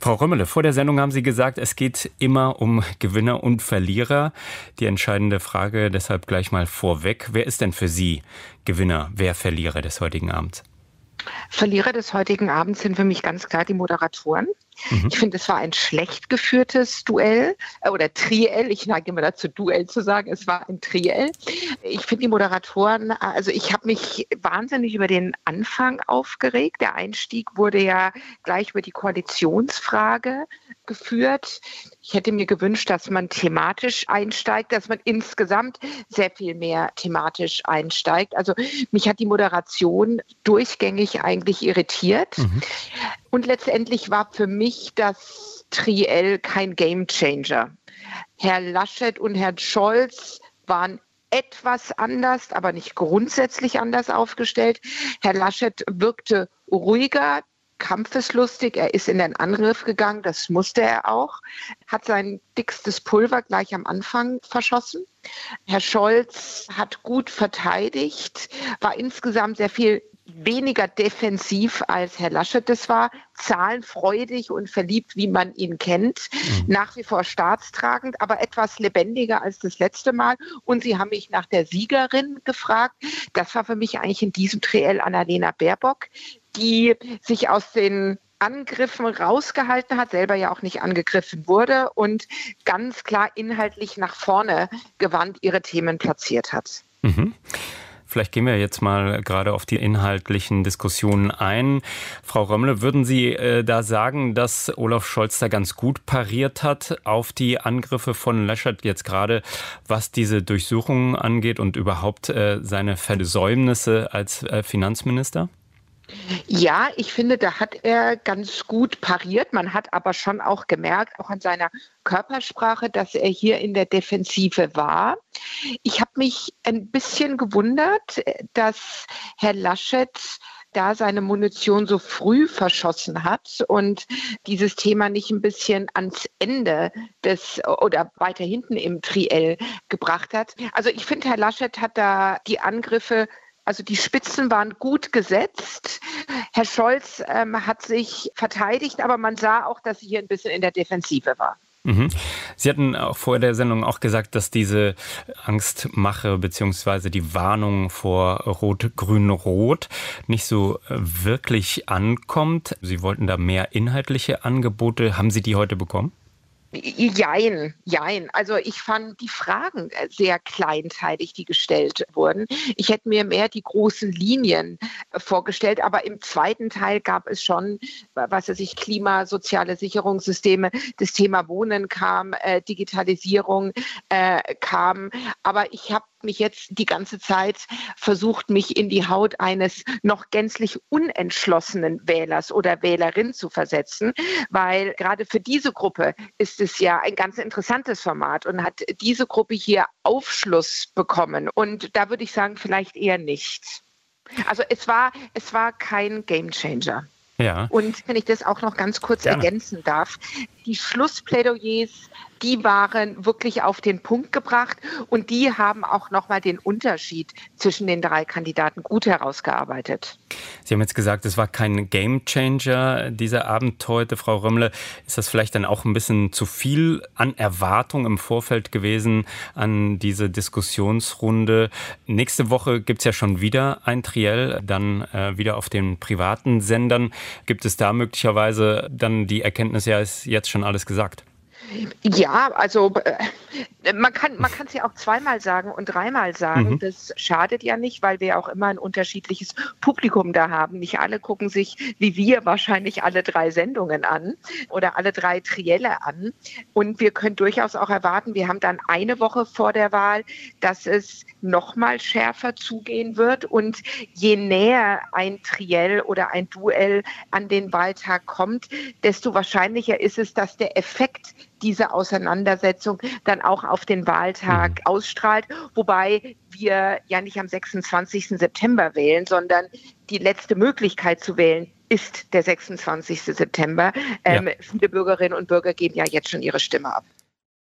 Frau Römmele, vor der Sendung haben Sie gesagt, es geht immer um Gewinner und Verlierer. Die entscheidende Frage deshalb gleich mal vorweg. Wer ist denn für Sie Gewinner, wer Verlierer des heutigen Abends? Verlierer des heutigen Abends sind für mich ganz klar die Moderatoren. Mhm. Ich finde, es war ein schlecht geführtes Duell äh, oder Triell. Ich neige immer dazu, Duell zu sagen. Es war ein Triell. Ich finde die Moderatoren, also ich habe mich wahnsinnig über den Anfang aufgeregt. Der Einstieg wurde ja gleich über die Koalitionsfrage geführt. Ich hätte mir gewünscht, dass man thematisch einsteigt, dass man insgesamt sehr viel mehr thematisch einsteigt. Also mich hat die Moderation durchgängig eigentlich irritiert. Mhm. Und letztendlich war für mich das Triell kein Gamechanger. Herr Laschet und Herr Scholz waren etwas anders, aber nicht grundsätzlich anders aufgestellt. Herr Laschet wirkte ruhiger, kampfeslustig. Er ist in den Angriff gegangen, das musste er auch, hat sein dickstes Pulver gleich am Anfang verschossen. Herr Scholz hat gut verteidigt, war insgesamt sehr viel weniger defensiv als Herr Laschet das war, zahlenfreudig und verliebt, wie man ihn kennt, mhm. nach wie vor staatstragend, aber etwas lebendiger als das letzte Mal. Und Sie haben mich nach der Siegerin gefragt. Das war für mich eigentlich in diesem Triell Annalena Baerbock, die sich aus den Angriffen rausgehalten hat, selber ja auch nicht angegriffen wurde und ganz klar inhaltlich nach vorne gewandt ihre Themen platziert hat. Mhm. Vielleicht gehen wir jetzt mal gerade auf die inhaltlichen Diskussionen ein. Frau Römmle, würden Sie äh, da sagen, dass Olaf Scholz da ganz gut pariert hat auf die Angriffe von Laschet jetzt gerade, was diese Durchsuchungen angeht und überhaupt äh, seine Versäumnisse als äh, Finanzminister? Ja, ich finde, da hat er ganz gut pariert. Man hat aber schon auch gemerkt, auch an seiner Körpersprache, dass er hier in der Defensive war. Ich habe mich ein bisschen gewundert, dass Herr Laschet da seine Munition so früh verschossen hat und dieses Thema nicht ein bisschen ans Ende des oder weiter hinten im Triell gebracht hat. Also ich finde, Herr Laschet hat da die Angriffe also die Spitzen waren gut gesetzt. Herr Scholz ähm, hat sich verteidigt, aber man sah auch, dass sie hier ein bisschen in der Defensive war. Mhm. Sie hatten auch vor der Sendung auch gesagt, dass diese Angstmache bzw. die Warnung vor Rot-Grün-Rot nicht so äh, wirklich ankommt. Sie wollten da mehr inhaltliche Angebote. Haben Sie die heute bekommen? Jein, jein. Also ich fand die Fragen äh, sehr kleinteilig, die gestellt wurden. Ich hätte mir mehr die großen Linien äh, vorgestellt, aber im zweiten Teil gab es schon, was weiß ich, Klima, soziale Sicherungssysteme, das Thema Wohnen kam, äh, Digitalisierung äh, kam. Aber ich habe mich jetzt die ganze Zeit versucht, mich in die Haut eines noch gänzlich unentschlossenen Wählers oder Wählerin zu versetzen, weil gerade für diese Gruppe ist es ja ein ganz interessantes Format und hat diese Gruppe hier Aufschluss bekommen. Und da würde ich sagen, vielleicht eher nicht. Also es war, es war kein Gamechanger. Ja. Und wenn ich das auch noch ganz kurz Gerne. ergänzen darf, die Schlussplädoyers die waren wirklich auf den Punkt gebracht und die haben auch nochmal den Unterschied zwischen den drei Kandidaten gut herausgearbeitet. Sie haben jetzt gesagt, es war kein Gamechanger dieser Abend heute, Frau Römmle. Ist das vielleicht dann auch ein bisschen zu viel an Erwartung im Vorfeld gewesen an diese Diskussionsrunde? Nächste Woche gibt es ja schon wieder ein Triell, dann äh, wieder auf den privaten Sendern. Gibt es da möglicherweise dann die Erkenntnis, ja, ist jetzt schon alles gesagt? Ja, also äh, man kann man kann es ja auch zweimal sagen und dreimal sagen. Mhm. Das schadet ja nicht, weil wir auch immer ein unterschiedliches Publikum da haben. Nicht alle gucken sich wie wir wahrscheinlich alle drei Sendungen an oder alle drei Trielle an. Und wir können durchaus auch erwarten, wir haben dann eine Woche vor der Wahl, dass es noch mal schärfer zugehen wird. Und je näher ein Triell oder ein Duell an den Wahltag kommt, desto wahrscheinlicher ist es, dass der Effekt diese Auseinandersetzung dann auch auf den Wahltag mhm. ausstrahlt. Wobei wir ja nicht am 26. September wählen, sondern die letzte Möglichkeit zu wählen ist der 26. September. Ähm, Viele Bürgerinnen und Bürger geben ja jetzt schon ihre Stimme ab.